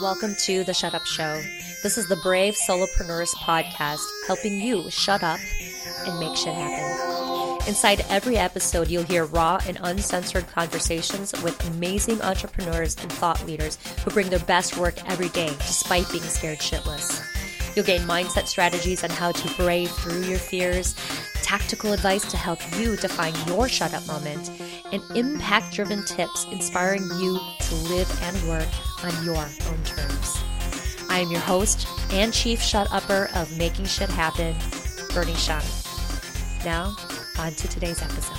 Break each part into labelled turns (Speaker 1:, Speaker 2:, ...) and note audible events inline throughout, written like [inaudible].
Speaker 1: Welcome to the Shut Up Show. This is the Brave Solopreneurs podcast, helping you shut up and make shit happen. Inside every episode, you'll hear raw and uncensored conversations with amazing entrepreneurs and thought leaders who bring their best work every day despite being scared shitless. You'll gain mindset strategies on how to brave through your fears, tactical advice to help you define your shut up moment, and impact driven tips inspiring you to live and work on your own terms. I am your host and chief shut upper of Making Shit Happen, Bernie Shung. Now, on to today's episode.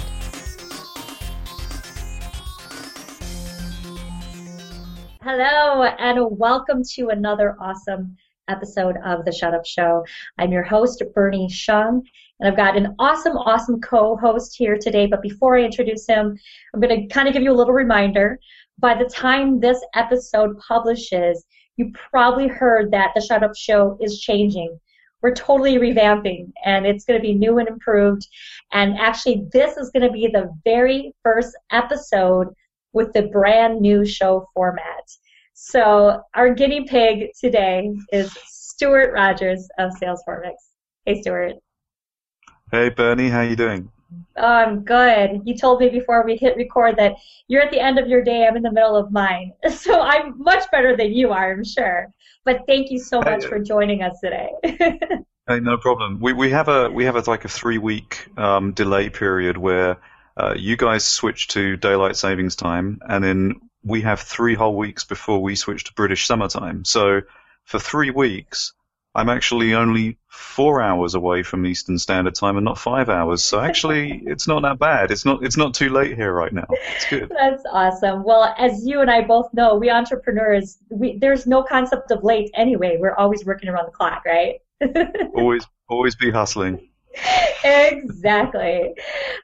Speaker 1: Hello, and welcome to another awesome episode of The Shut Up Show. I'm your host, Bernie Shung, and I've got an awesome, awesome co host here today. But before I introduce him, I'm going to kind of give you a little reminder. By the time this episode publishes, you probably heard that The Shut Up Show is changing. We're totally revamping, and it's going to be new and improved. And actually, this is going to be the very first episode with the brand new show format. So our guinea pig today is Stewart Rogers of Salesformix. Hey, Stewart.
Speaker 2: Hey, Bernie. How you doing?
Speaker 1: Oh, I'm good. You told me before we hit record that you're at the end of your day. I'm in the middle of mine. [laughs] So I'm much better than you are, I'm sure. But thank you so much for joining us today. [laughs]
Speaker 2: hey, no problem. We we have a we have a, like a three week um, delay period where uh, you guys switch to daylight savings time, and then we have three whole weeks before we switch to British summertime. So for three weeks, I'm actually only four hours away from Eastern Standard Time and not five hours. So actually, [laughs] it's not that bad. It's not it's not too late here right now. It's good.
Speaker 1: That's awesome. Well, as you and I both know, we entrepreneurs, we, there's no concept of late anyway. We're always working around the clock, right? [laughs]
Speaker 2: always always be hustling
Speaker 1: exactly.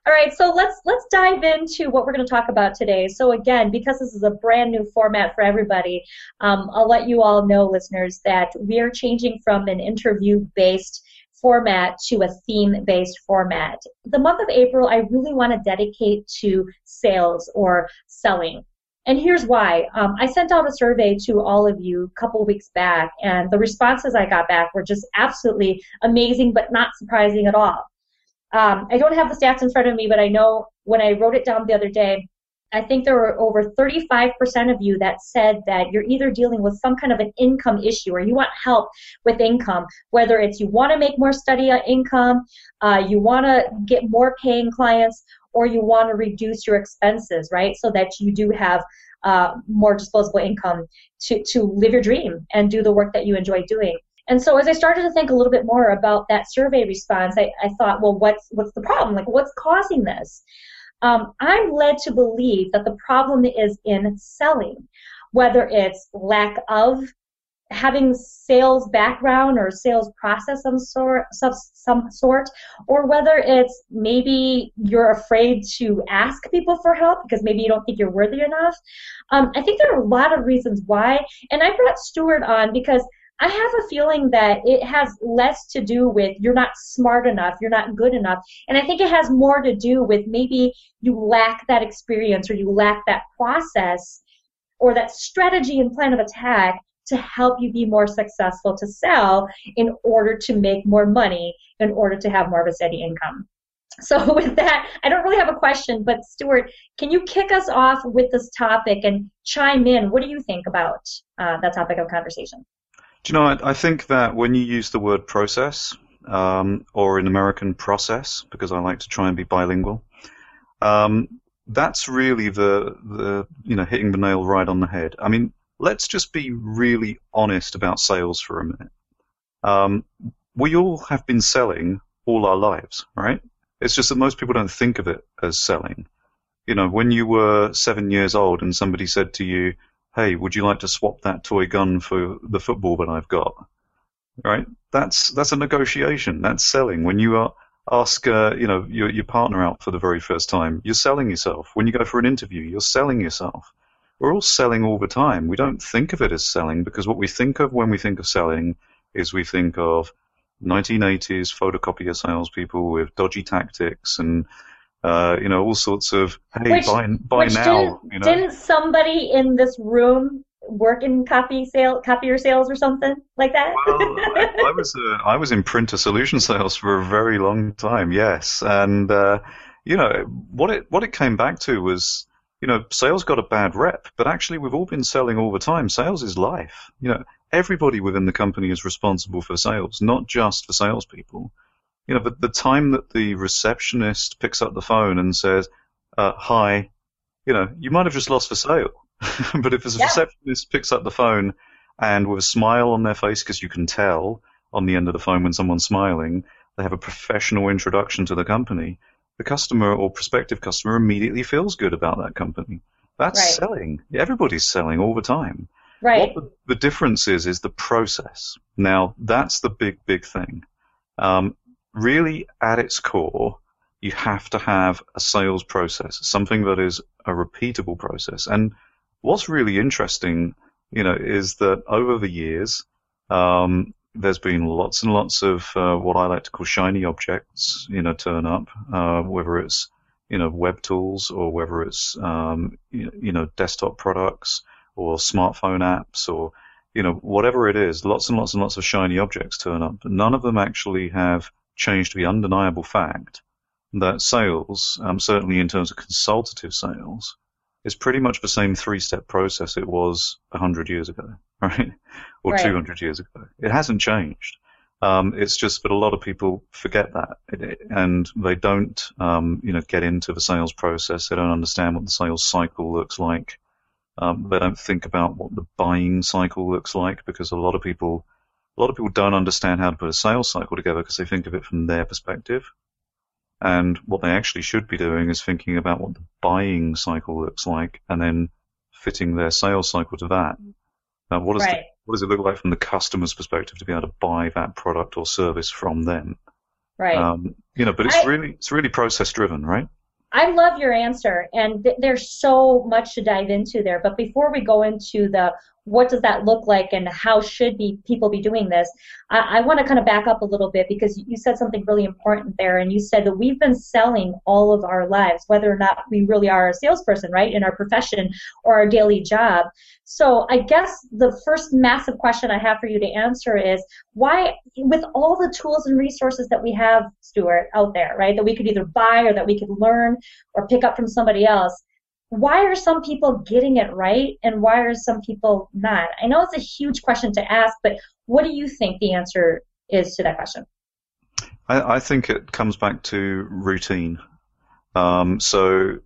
Speaker 1: All right, so let's let's dive into what we're going to talk about today. So again, because this is a brand new format for everybody, um, I'll let you all know, listeners, that we are changing from an interview-based format to a theme-based format. The month of April, I really want to dedicate to sales or selling. And here's why. Um, I sent out a survey to all of you a couple weeks back, and the responses I got back were just absolutely amazing, but not surprising at all. Um, I don't have the stats in front of me, but I know when I wrote it down the other day, I think there were over 35% of you that said that you're either dealing with some kind of an income issue or you want help with income, whether it's you want to make more study income, uh, you want to get more paying clients, or you want to reduce your expenses, right? So that you do have uh, more disposable income to, to live your dream and do the work that you enjoy doing. And so as I started to think a little bit more about that survey response, I, I thought, well, what's what's the problem? Like, what's causing this? Um, I'm led to believe that the problem is in selling, whether it's lack of having sales background or sales process some sort, some, some sort, or whether it's maybe you're afraid to ask people for help because maybe you don't think you're worthy enough. Um, I think there are a lot of reasons why, and I brought Stewart on because I have a feeling that it has less to do with you're not smart enough, you're not good enough, and I think it has more to do with maybe you lack that experience or you lack that process or that strategy and plan of attack to help you be more successful to sell in order to make more money, in order to have more of a steady income. So [laughs] with that, I don't really have a question, but Stewart, can you kick us off with this topic and chime in? What do you think about uh, that topic of conversation?
Speaker 2: Do you know, I, I think that when you use the word process, um, or in American process, because I like to try and be bilingual, um, that's really the the you know hitting the nail right on the head. I mean, let's just be really honest about sales for a minute. Um, we all have been selling all our lives, right? It's just that most people don't think of it as selling. You know, when you were seven years old and somebody said to you, "Hey, would you like to swap that toy gun for the football that I've got?" Right? That's that's a negotiation. That's selling. When you are, ask, uh, you know, your your partner out for the very first time, you're selling yourself. When you go for an interview, you're selling yourself we're all selling all the time. We don't think of it as selling because what we think of when we think of selling is we think of 1980s photocopier salespeople with dodgy tactics and uh, you know all sorts of hey
Speaker 1: which,
Speaker 2: buy, buy now.
Speaker 1: Didn't,
Speaker 2: you know?
Speaker 1: didn't somebody in this room work in copy sale, copier sales or something like that?
Speaker 2: Well, I, [laughs] I was uh, I was in printer solution sales for a very long time. Yes, and uh, you know what it what it came back to was you know sales got a bad rep, but actually we've all been selling all the time. Sales is life. You know everybody within the company is responsible for sales, not just for salespeople. You know, but the time that the receptionist picks up the phone and says, uh, "Hi," you know, you might have just lost the sale. [laughs] but if a yeah. receptionist picks up the phone and with a smile on their face, because you can tell on the end of the phone when someone's smiling, they have a professional introduction to the company, the customer or prospective customer immediately feels good about that company. That's right. selling. Everybody's selling all the time.
Speaker 1: Right.
Speaker 2: What the, the, difference is, is the process. Now, that's the big, big thing. Um, really, at its core, you have to have a sales process, something that is a repeatable process. And what's really interesting, you know, is that over the years, um, there's been lots and lots of uh, what I like to call shiny objects, you know, turn up, uh, whether it's you know web tools or whether it's um, you know desktop products or smartphone apps or you know whatever it is. Lots and lots and lots of shiny objects turn up, none of them actually have changed the undeniable fact that sales, um, certainly in terms of consultative sales, is pretty much the same three-step process it was 100 years ago, [laughs] right? Or right. 200 years ago. It hasn't changed. Um, it's just that a lot of people forget that, and they don't, um, you know, get into the sales process. They don't understand what the sales cycle looks like. Um, they don't think about what the buying cycle looks like because a lot of people, a lot of people don't understand how to put a sales cycle together because they think of it from their perspective. And what they actually should be doing is thinking about what the buying cycle looks like and then fitting their sales cycle to that. Now, what, right. the, what does it look like from the customer's perspective to be able to buy that product or service from them?
Speaker 1: Right. Um,
Speaker 2: you know, but it's I, really it's really process driven, right?
Speaker 1: I love your answer, and th- there's so much to dive into there. But before we go into the what does that look like and how should be people be doing this? I, I want to kind of back up a little bit because you said something really important there and you said that we've been selling all of our lives whether or not we really are a salesperson right in our profession or our daily job. So i guess the first massive question i have for you to answer is why with all the tools and resources that we have stewart out there right that we could either buy or that we could learn or pick up from somebody else why are some people getting it right and why are some people not? I know it's a huge question to ask, but what do you think the answer is to that question?
Speaker 2: I, I think it comes back to routine. Um, so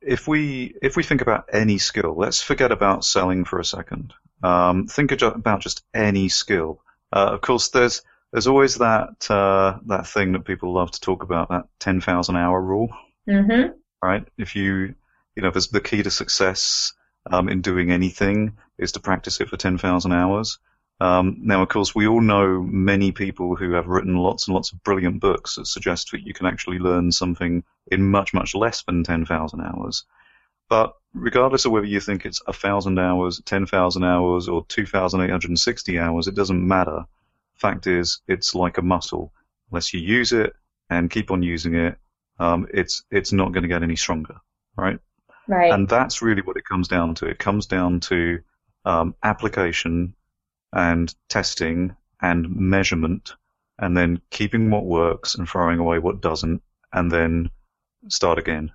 Speaker 2: if we if we think about any skill, let's forget about selling for a second. Um, think about just any skill. Uh, of course, there's there's always that uh, that thing that people love to talk about that ten thousand hour rule.
Speaker 1: Mm-hmm.
Speaker 2: Right? If you you know, the key to success um, in doing anything is to practice it for 10,000 hours. Um, now, of course, we all know many people who have written lots and lots of brilliant books that suggest that you can actually learn something in much, much less than 10,000 hours. But regardless of whether you think it's 1,000 hours, 10,000 hours, or 2,860 hours, it doesn't matter. Fact is, it's like a muscle. Unless you use it and keep on using it, um, it's it's not going to get any stronger, right?
Speaker 1: Right.
Speaker 2: And that's really what it comes down to. It comes down to um, application and testing and measurement and then keeping what works and throwing away what doesn't and then start again.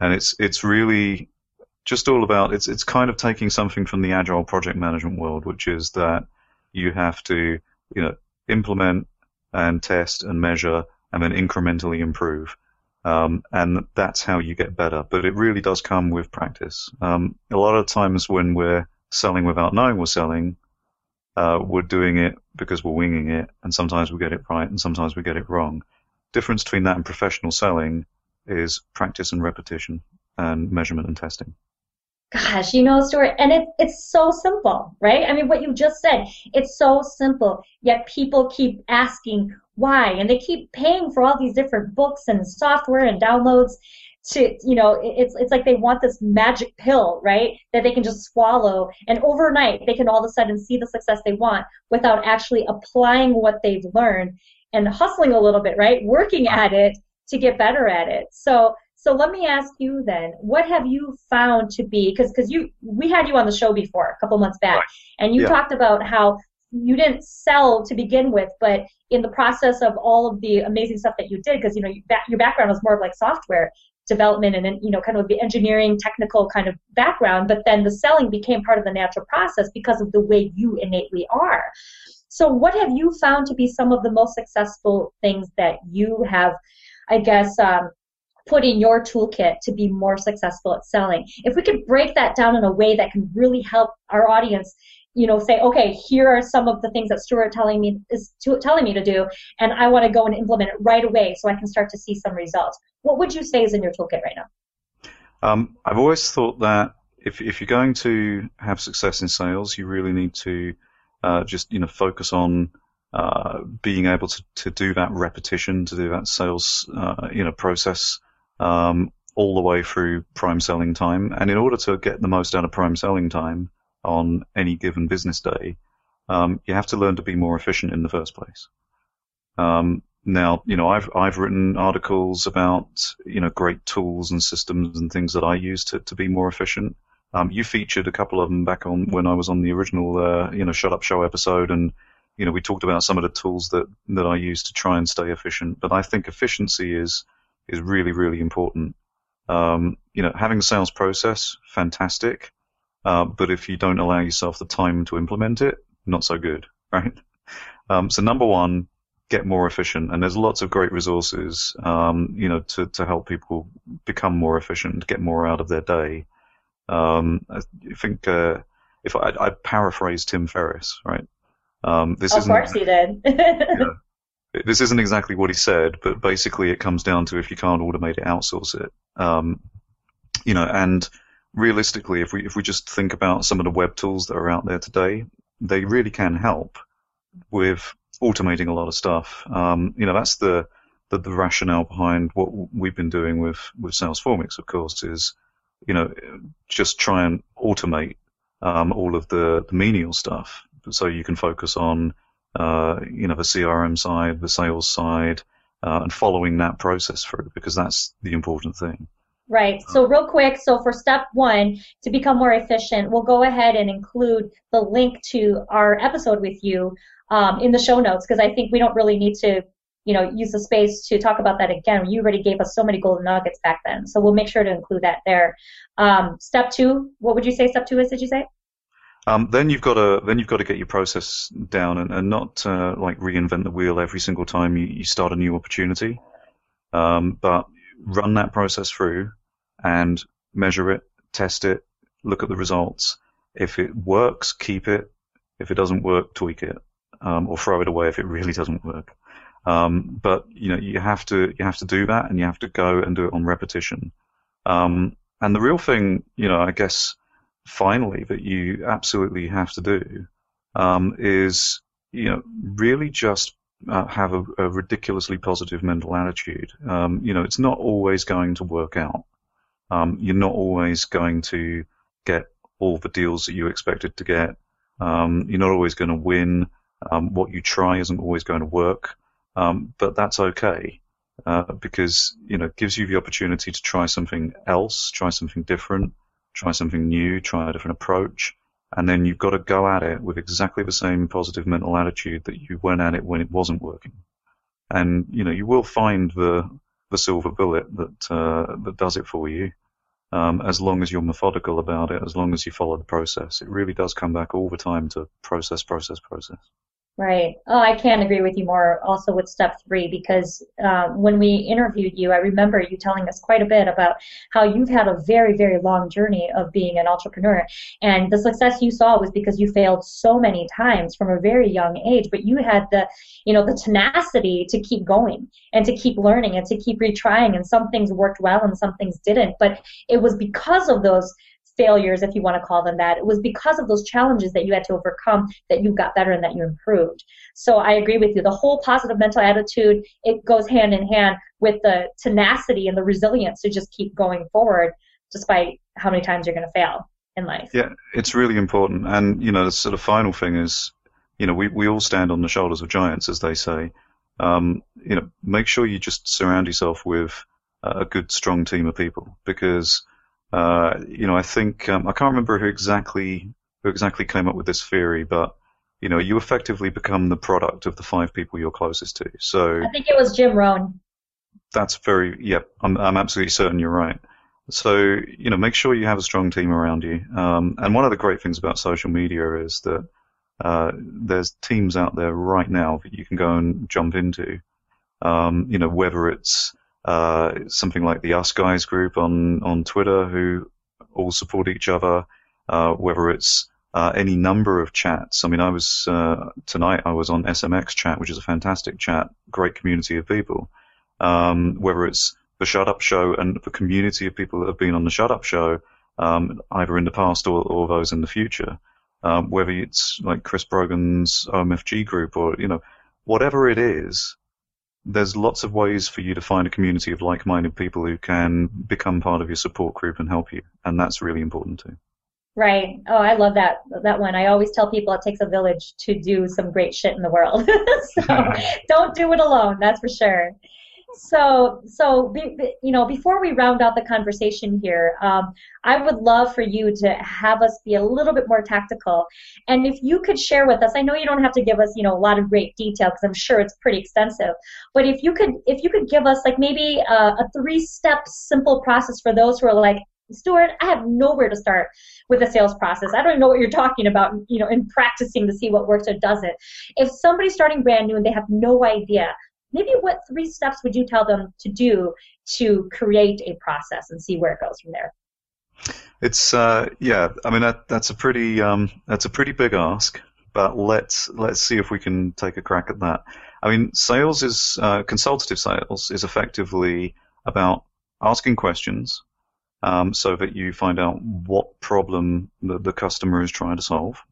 Speaker 2: And it's it's really just all about it's it's kind of taking something from the agile project management world, which is that you have to, you know, implement and test and measure and then incrementally improve. Um, and that's how you get better. But it really does come with practice. Um, a lot of times when we're selling without knowing we're selling, uh, we're doing it because we're winging it, and sometimes we get it right, and sometimes we get it wrong. Difference between that and professional selling is practice and repetition, and measurement and testing.
Speaker 1: Gosh, you know, Stewart, and it, it's so simple, right? I mean, what you just said, it's so simple, yet people keep asking why, and they keep paying for all these different books and software and downloads to, you know, it's, it's like they want this magic pill, right, that they can just swallow, and overnight they can all of a sudden see the success they want without actually applying what they've learned and hustling a little bit, right, working at it to get better at it. So So let me ask you then, what have you found to be because because you we had you on the show before a couple months back,
Speaker 2: right.
Speaker 1: and you
Speaker 2: yeah.
Speaker 1: talked about how you didn't sell to begin with, but in the process of all of the amazing stuff that you did, because you know your background was more of like software development and you know kind of the engineering technical kind of background, but then the selling became part of the natural process because of the way you innately are. So what have you found to be some of the most successful things that you have, I guess, um, put in your toolkit to be more successful at selling? If we could break that down in a way that can really help our audience you know, say, okay, here are some of the things that Stewart telling me is to, telling me to do, and I want to go and implement it right away so I can start to see some results. What would you say is in your toolkit right now?
Speaker 2: Um, I've always thought that if if you're going to have success in sales, you really need to uh, just you know focus on uh, being able to, to do that repetition, to do that sales uh, you know process um, all the way through prime selling time. And in order to get the most out of prime selling time, on any given business day, um, you have to learn to be more efficient in the first place. Um, now, you know, I've I've written articles about you know great tools and systems and things that I use to, to be more efficient. Um, you featured a couple of them back on when I was on the original uh, you know Shut Up Show episode, and you know we talked about some of the tools that that I use to try and stay efficient. But I think efficiency is is really really important. Um, you know, having a sales process, fantastic. Uh, but if you don't allow yourself the time to implement it, not so good, [laughs] right? Um, so number one, get more efficient, and there's lots of great resources, um, you know, to, to help people become more efficient, get more out of their day. Um, I think uh, if I, I paraphrase Tim Ferriss, right?
Speaker 1: Um, this of isn't course he did. [laughs] yeah, [laughs]
Speaker 2: this isn't exactly what he said, but basically it comes down to if you can't automate it, outsource it. Um, you know, and realistically, if we if we just think about some of the web tools that are out there today, they really can help with automating a lot of stuff. Um, you know, that's the, the, the rationale behind what we've been doing with with Salesformix, of course, is you know just try and automate um, all of the, the menial stuff, so you can focus on uh, you know the CRM side, the sales side, uh, and following that process through because that's the important thing.
Speaker 1: Right. So real quick, so for step one, to become more efficient, we'll go ahead and include the link to our episode with you um, in the show notes because I think we don't really need to, you know, use the space to talk about that again. You already gave us so many golden nuggets back then, so we'll make sure to include that there. Um, step two, what would you say step two is? Did you say?
Speaker 2: Um, then you've got to then you've got to get your process down and, and not uh, like reinvent the wheel every single time you, you start a new opportunity, um, but run that process through and measure it, test it, look at the results. If it works, keep it. If it doesn't work, tweak it, um, or throw it away if it really doesn't work. Um, but you know, you have to you have to do that, and you have to go and do it on repetition. Um, and the real thing, you know, I guess, finally, that you absolutely have to do um, is, you know, really just uh, have a, a, ridiculously positive mental attitude. Um, you know, it's not always going to work out um, you're not always going to get all the deals that you expected to get. Um, you're not always going to win. Um, what you try isn't always going to work, um, but that's okay uh, because you know it gives you the opportunity to try something else, try something different, try something new, try a different approach, and then you've got to go at it with exactly the same positive mental attitude that you went at it when it wasn't working. And you know you will find the the silver bullet that uh, that does it for you. Um, as long as you're methodical about it, as long as you follow the process, it really does come back all the time to process, process, process.
Speaker 1: Right. Oh, I can't agree with you more also with step three because uh, when we interviewed you, I remember you telling us quite a bit about how you've had a very, very long journey of being an entrepreneur. And the success you saw was because you failed so many times from a very young age, but you had the, you know, the tenacity to keep going and to keep learning and to keep retrying. And some things worked well and some things didn't. But it was because of those failures, if you want to call them that. It was because of those challenges that you had to overcome that you got better and that you improved. So I agree with you. The whole positive mental attitude, it goes hand in hand with the tenacity and the resilience to just keep going forward despite how many times you're going to fail in life.
Speaker 2: Yeah, it's really important. And, you know, the sort of final thing is, you know, we, we all stand on the shoulders of giants, as they say. Um, you know, make sure you just surround yourself with a good, strong team of people because, uh, you know, I think um, I can't remember who exactly who exactly came up with this theory, but you know, you effectively become the product of the five people you're closest to. So
Speaker 1: I think it was Jim Rohn.
Speaker 2: That's very, yeah, I'm, I'm absolutely certain you're right. So, you know, make sure you have a strong team around you. Um, and one of the great things about social media is that uh, there's teams out there right now that you can go and jump into. Um, you know, whether it's uh, something like the Us Guys group on, on Twitter who all support each other, uh, whether it's uh, any number of chats. I mean, I was uh, tonight. I was on SMX chat, which is a fantastic chat, great community of people. Um, whether it's the Shut Up Show and the community of people that have been on the Shut Up Show, um, either in the past or, or those in the future. Um, whether it's like Chris Brogan's OMFG group or you know whatever it is, there's lots of ways for you to find a community of like-minded people who can become part of your support group and help you, and that's really important too.
Speaker 1: Right. Oh, I love that that one. I always tell people it takes a village to do some great shit in the world. [laughs] so [laughs] don't do it alone. That's for sure. So, so be, be, you know, before we round out the conversation here, um, I would love for you to have us be a little bit more tactical, and if you could share with us, I know you don't have to give us, you know, a lot of great detail because I'm sure it's pretty extensive, but if you could, if you could give us like maybe a, a three-step simple process for those who are like, Stewart, I have nowhere to start with the sales process. I don't know what you're talking about, you know, in practicing to see what works or doesn't. If somebody's starting brand new and they have no idea, maybe what three steps would you tell them to do to create a process and see where it goes from there?
Speaker 2: It's uh, yeah, I mean that that's a pretty um, that's a pretty big ask, but let's let's see if we can take a crack at that. I mean, sales is uh, consultative sales is effectively about asking questions um, so that you find out what problem the, the customer is trying to solve,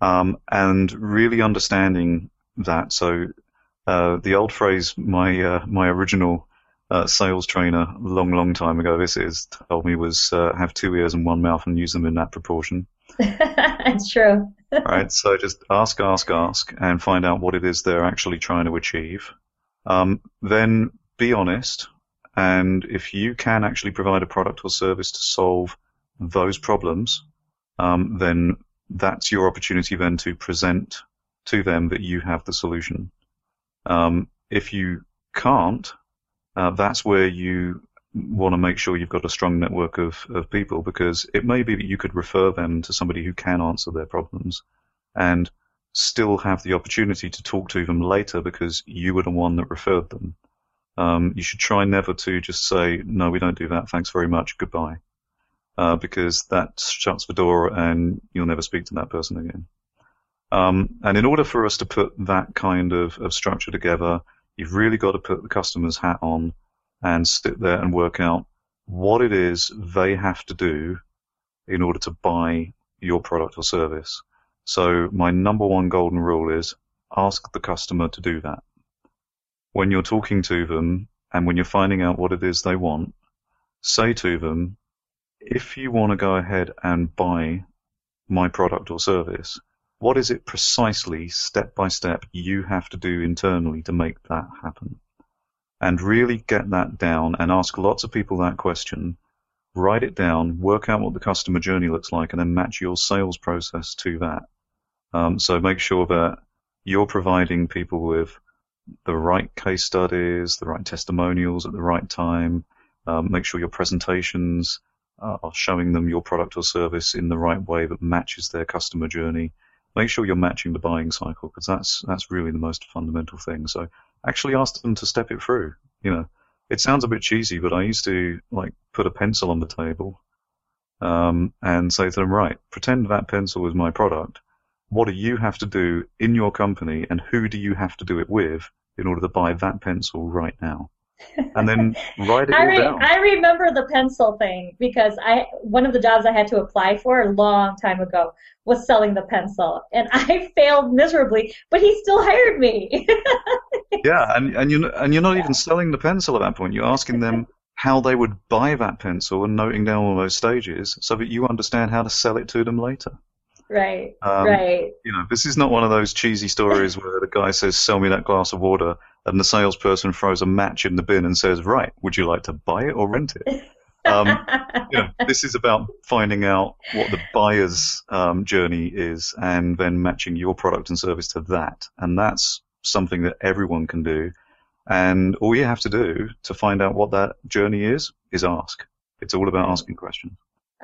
Speaker 2: um, and really understanding that. So uh, the old phrase, my uh, my original uh, sales trainer, long long time ago, this is told me was uh, have two ears and one mouth and use them in that proportion. [laughs]
Speaker 1: That's true. [laughs]
Speaker 2: right. So just ask, ask, ask, and find out what it is they're actually trying to achieve. Um, then be honest and if you can actually provide a product or service to solve those problems, um, then that's your opportunity then to present to them that you have the solution. Um, if you can't, uh, that's where you want to make sure you've got a strong network of, of people because it may be that you could refer them to somebody who can answer their problems and still have the opportunity to talk to them later because you were the one that referred them. Um, you should try never to just say, no, we don't do that, thanks very much, goodbye. Uh, because that shuts the door and you'll never speak to that person again. Um, and in order for us to put that kind of, of structure together, you've really got to put the customer's hat on and sit there and work out what it is they have to do in order to buy your product or service. So my number one golden rule is ask the customer to do that when you're talking to them and when you're finding out what it is they want, say to them, if you want to go ahead and buy my product or service, what is it precisely, step by step, you have to do internally to make that happen? And really get that down and ask lots of people that question, write it down, work out what the customer journey looks like, and then match your sales process to that. Um, so make sure that you're providing people with the right case studies, the right testimonials at the right time. Um, make sure your presentations are showing them your product or service in the right way that matches their customer journey. Make sure you're matching the buying cycle because that's that's really the most fundamental thing. So actually ask them to step it through. You know, it sounds a bit cheesy, but I used to like put a pencil on the table um, and say to them, right, pretend that pencil is my product what do you have to do in your company and who do you have to do it with in order to buy that pencil right now? And then [laughs] write it
Speaker 1: I
Speaker 2: all
Speaker 1: re-
Speaker 2: down.
Speaker 1: I remember the pencil thing because I one of the jobs I had to apply for a long time ago was selling the pencil, and [laughs] I failed miserably, but he still hired me. [laughs]
Speaker 2: yeah, and and you and you're not even selling the pencil at that point. You're asking them how they would buy that pencil and noting down all those stages so that you understand how to sell it to them later.
Speaker 1: Right. Um, right.
Speaker 2: You know, this is not one of those cheesy stories where the guy says, "Sell me that glass of water," and the salesperson throws a match in the bin and says, "Right, would you like to buy it or rent it?" Um, you know, this is about finding out what the buyer's um, journey is and then matching your product and service to that. And that's something that everyone can do. And all you have to do to find out what that journey is is ask. It's all about asking questions.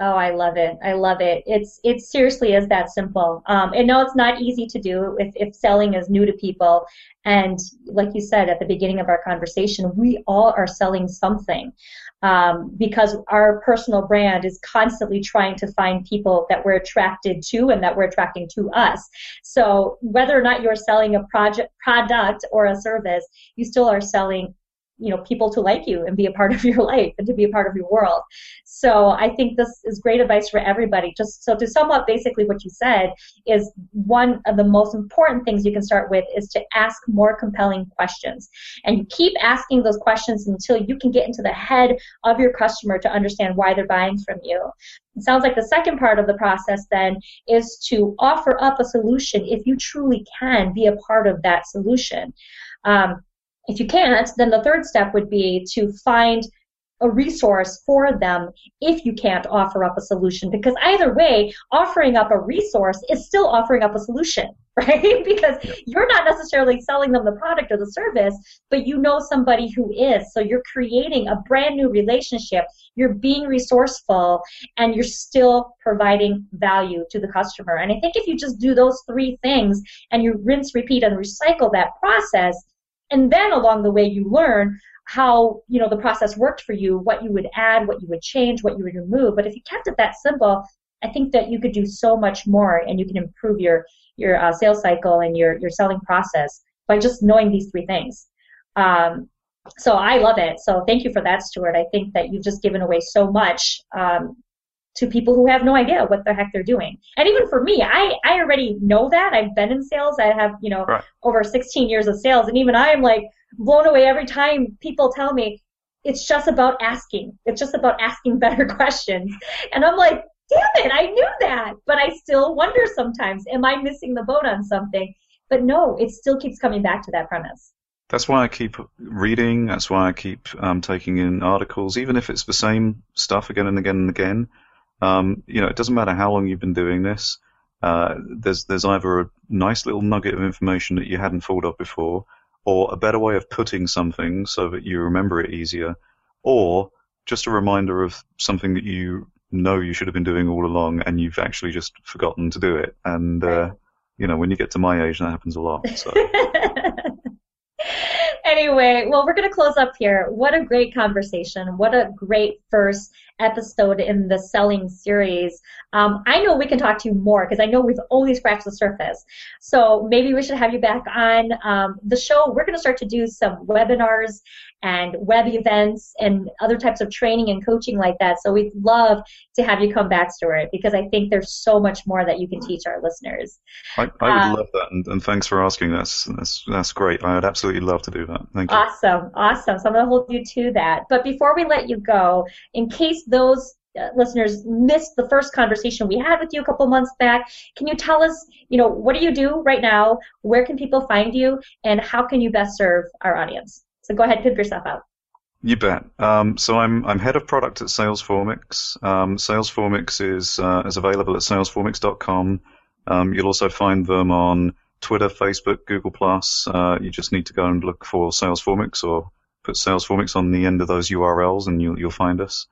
Speaker 1: Oh, I love it. I love it. It's it seriously is that simple. Um, and no, it's not easy to do if, if selling is new to people. And like you said at the beginning of our conversation, we all are selling something um, because our personal brand is constantly trying to find people that we're attracted to and that we're attracting to us. So whether or not you're selling a project product or a service, you still are selling you know people to like you and be a part [laughs] of your life and to be a part of your world. So i think this is great advice for everybody. Just so to sum up basically what you said is one of the most important things you can start with is to ask more compelling questions. And you keep asking those questions until you can get into the head of your customer to understand why they're buying from you. It sounds like the second part of the process then is to offer up a solution if you truly can be a part of that solution. Um, if you can't, then the third step would be to find a resource for them if you can't offer up a solution. Because either way offering up a resource is still offering up a solution [laughs] right? Because you're not necessarily selling them the product or the service but you know somebody who is. So you're creating a brand new relationship. You're being resourceful and you're still providing value to the customer. And i think if you just do those three things and you rinse repeat and recycle that process and then along the way you learn how you know the process worked for you what you would add what you would change what you would remove. But if you kept it that simple i think that you could do so much more and you can improve your your uh, sales cycle and your your selling process by just knowing these three things. Um, so i love it. So thank you for that stewart. I think that you've just given away so much um, to people who have no idea what the heck they're doing. And even for me, I, I already know that. I've been in sales. I have, you know, right. over 16 years of sales. And even I am like blown away every time people tell me it's just about asking. It's just about asking [laughs] better questions. And I'm like, damn it, I knew that. But I still wonder sometimes, am I missing the boat on something? But no, it still keeps coming back to that premise.
Speaker 2: That's why I keep reading. That's why I keep um, taking in articles, even if it's the same stuff again and again and again. Um, you know, it doesn't matter how long you've been doing this. Uh, there's there's either a nice little nugget of information that you hadn't thought of before, or a better way of putting something so that you remember it easier, or just a reminder of something that you know you should have been doing all along and you've actually just forgotten to do it. And uh, you know, when you get to my age, that happens a lot. So. [laughs]
Speaker 1: anyway, well, we're going to close up here. What a great conversation. What a great first episode in the selling series. Um, I know we can talk to you more because I know we've only scratched the surface. So maybe we should have you back on um, the show. We're going to start to do some webinars and web events and other types of training and coaching like that. So we'd love to have you come back, Stewart, because I think there's so much more that you can teach our listeners.
Speaker 2: I, I would um, love that, and, and, thanks for asking. That's, that's that's great. I would absolutely love to do that. Thank you.
Speaker 1: Awesome, awesome. So I'm going to hold you to that. But before we let you go, in case those uh, listeners missed the first conversation we had with you a couple months back, can you tell us, you know, what do you do right now? Where can people find you, and how can you best serve our audience? So go ahead, pimp yourself out.
Speaker 2: You bet. Um, so I'm I'm head of product at Salesformix. Um, Salesformix is uh, is available at salesformix.com. Um, you'll also find them on Twitter, Facebook, Google Plus. Uh, you just need to go and look for Salesformix or put Salesformix on the end of those URLs, and you'll you'll find us.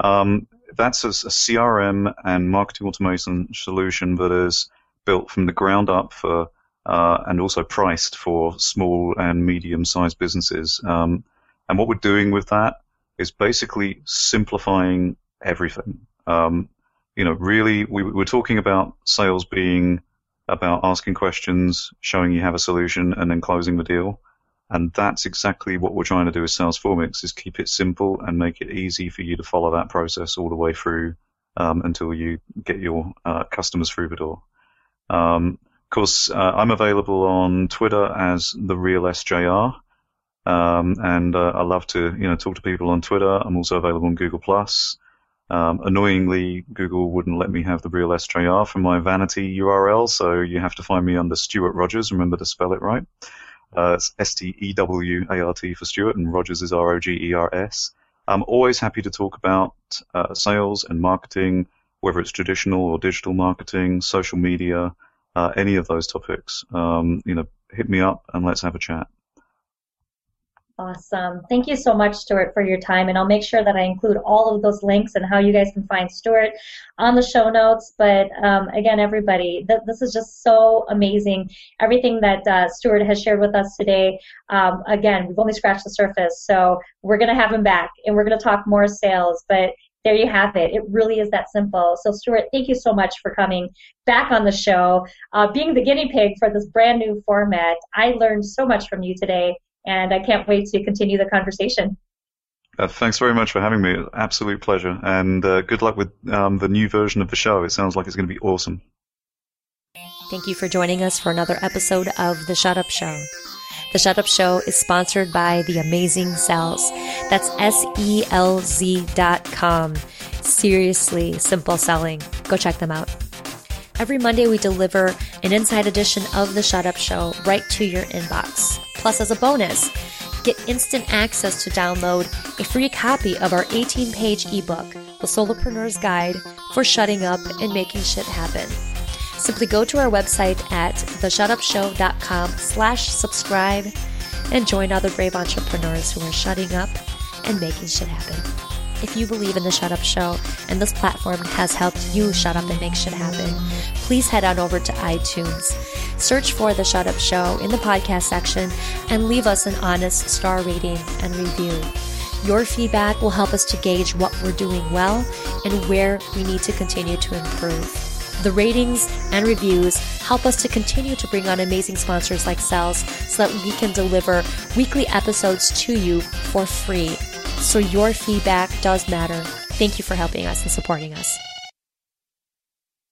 Speaker 2: Um, that's a, a, CRM and marketing automation solution that is built from the ground up for uh, and also priced for small and medium-sized businesses. Um, and what we're doing with that is basically simplifying everything. Um, you know, really, we, we're talking about sales being about asking questions, showing you have a solution, and then closing the deal. And that's exactly what we're trying to do with Salesformix is keep it simple and make it easy for you to follow that process all the way through um, until you get your uh, customers through the door. Um, of course, uh, I'm available on Twitter as the real SJR, um, and uh, I love to you know talk to people on Twitter. I'm also available on Google Plus. Um, annoyingly, Google wouldn't let me have the real SJR for my vanity URL, so you have to find me under Stewart Rogers. Remember to spell it right. Uh, it's S T E W A R T for Stewart, and Rogers is R O G E R S. I'm always happy to talk about uh, sales and marketing, whether it's traditional or digital marketing, social media, uh, any of those topics. Um, you know, hit me up and let's have a chat.
Speaker 1: Awesome. Thank you so much, Stewart, for your time. And I'll make sure that I include all of those links and how you guys can find Stewart on the show notes. But um, again, everybody, th- this is just so amazing. Everything that uh, Stewart has shared with us today, um, again, we've only scratched the surface. So we're going to have him back and we're going to talk more sales. But there you have it. It really is that simple. So, Stewart, thank you so much for coming back on the show, uh, being the guinea pig for this brand new format. I learned so much from you today and I can't wait to continue the conversation.
Speaker 2: Uh, thanks very much for having me. Absolute pleasure. And uh, good luck with um, the new version of the show. It sounds like it's going to be awesome.
Speaker 3: Thank you for joining us for another episode of The Shut Up Show. The Shut Up Show is sponsored by The Amazing Selz. That's S E L Z dot com. Seriously simple selling. Go check them out. Every Monday, we deliver an inside edition of The Shut Up Show right to your inbox. Plus, as a bonus, get instant access to download a free copy of our 18 page ebook, The Solopreneur's Guide for Shutting Up and Making Shit Happen. Simply go to our website at theshutupshow.com slash subscribe and join other brave entrepreneurs who are shutting up and making shit happen. If you believe in the Shut Up Show and this platform has helped you shut up and make shit happen, please head on over to iTunes. Search for The Shut Up Show in the podcast section and leave us an honest star rating and review. Your feedback will help us to gauge what we're doing well and where we need to continue to improve. The ratings and reviews help us to continue to bring on amazing sponsors like Selz so that we can deliver weekly episodes to you for free. So your feedback does matter. Thank you for helping us and supporting us.